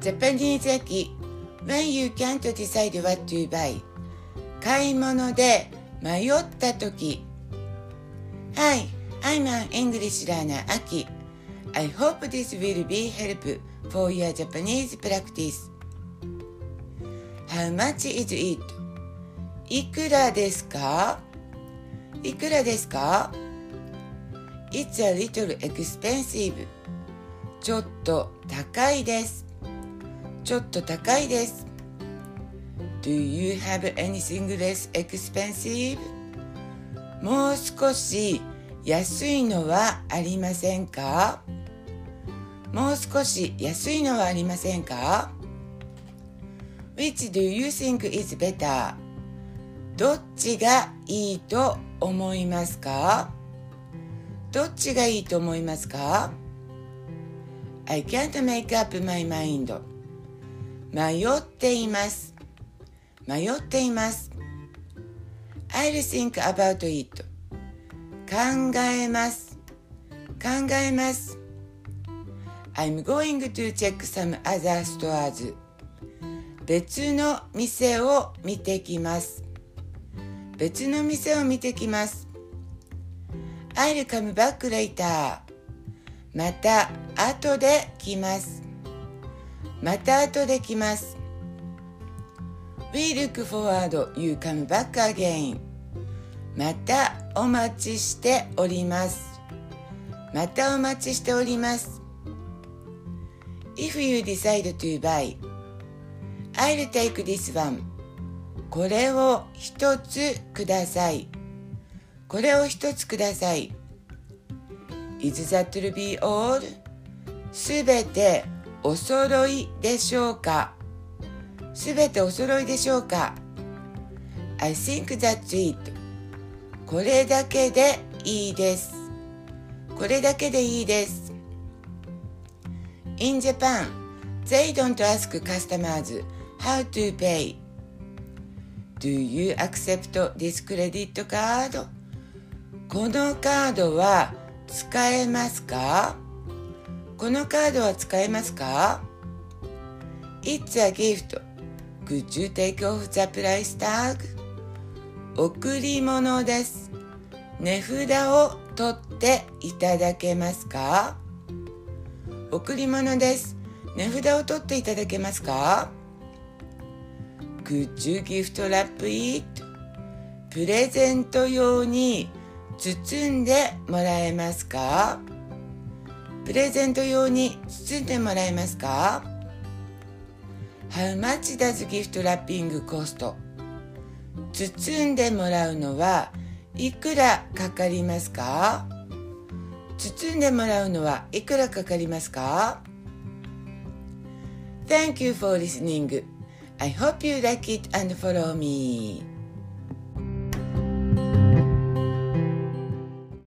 Japanese 駅 When you can't decide what to buy 買い物で迷った時 Hi, I'm an English learner Aki I hope this will be help for your Japanese practice How much is it? いくらですかいくらですか It's a little expensive ちょっと高いですちょっと高いです Do you have anything less expensive? もう少し安いのはありませんかもう少し安いのはありませんか Which do you think is better? どっちがいいと思いますかどっちがいいと思いますか ?I can't make up my mind 迷っています迷っています I'll think about it 考えます考えます I'm going to check some other stores 別の店を見てきます別の店を見てきます I'll come back later また後で来ますまた後で来ます We look forward you come back again またお待ちしておりますまたお待ちしております If you decide to buy I'll take this one これを一つくださいこれを一つください Is that to be all? すべてお揃いでしょうかすべてお揃いでしょうか I think that's it これだけでいいですこれだけでいいです In Japan, they don't ask customers how to pay Do you accept this credit card? このカードは使えますかこのカードは使えますか ?It's a gift. Could you take off the price tag? 贈り物です。値札を取っていただけますか？贈り物です。値札を取っていただけますか？Could you gift wrap it? プレゼント用に包んでもらえますか？プレゼント用に包んでもらえますか How much does gift wrapping cost? 包んでもらうのはいくらかかりますか包んでもらうのはいくらかかりますか Thank you for listening. I hope you like it and follow me.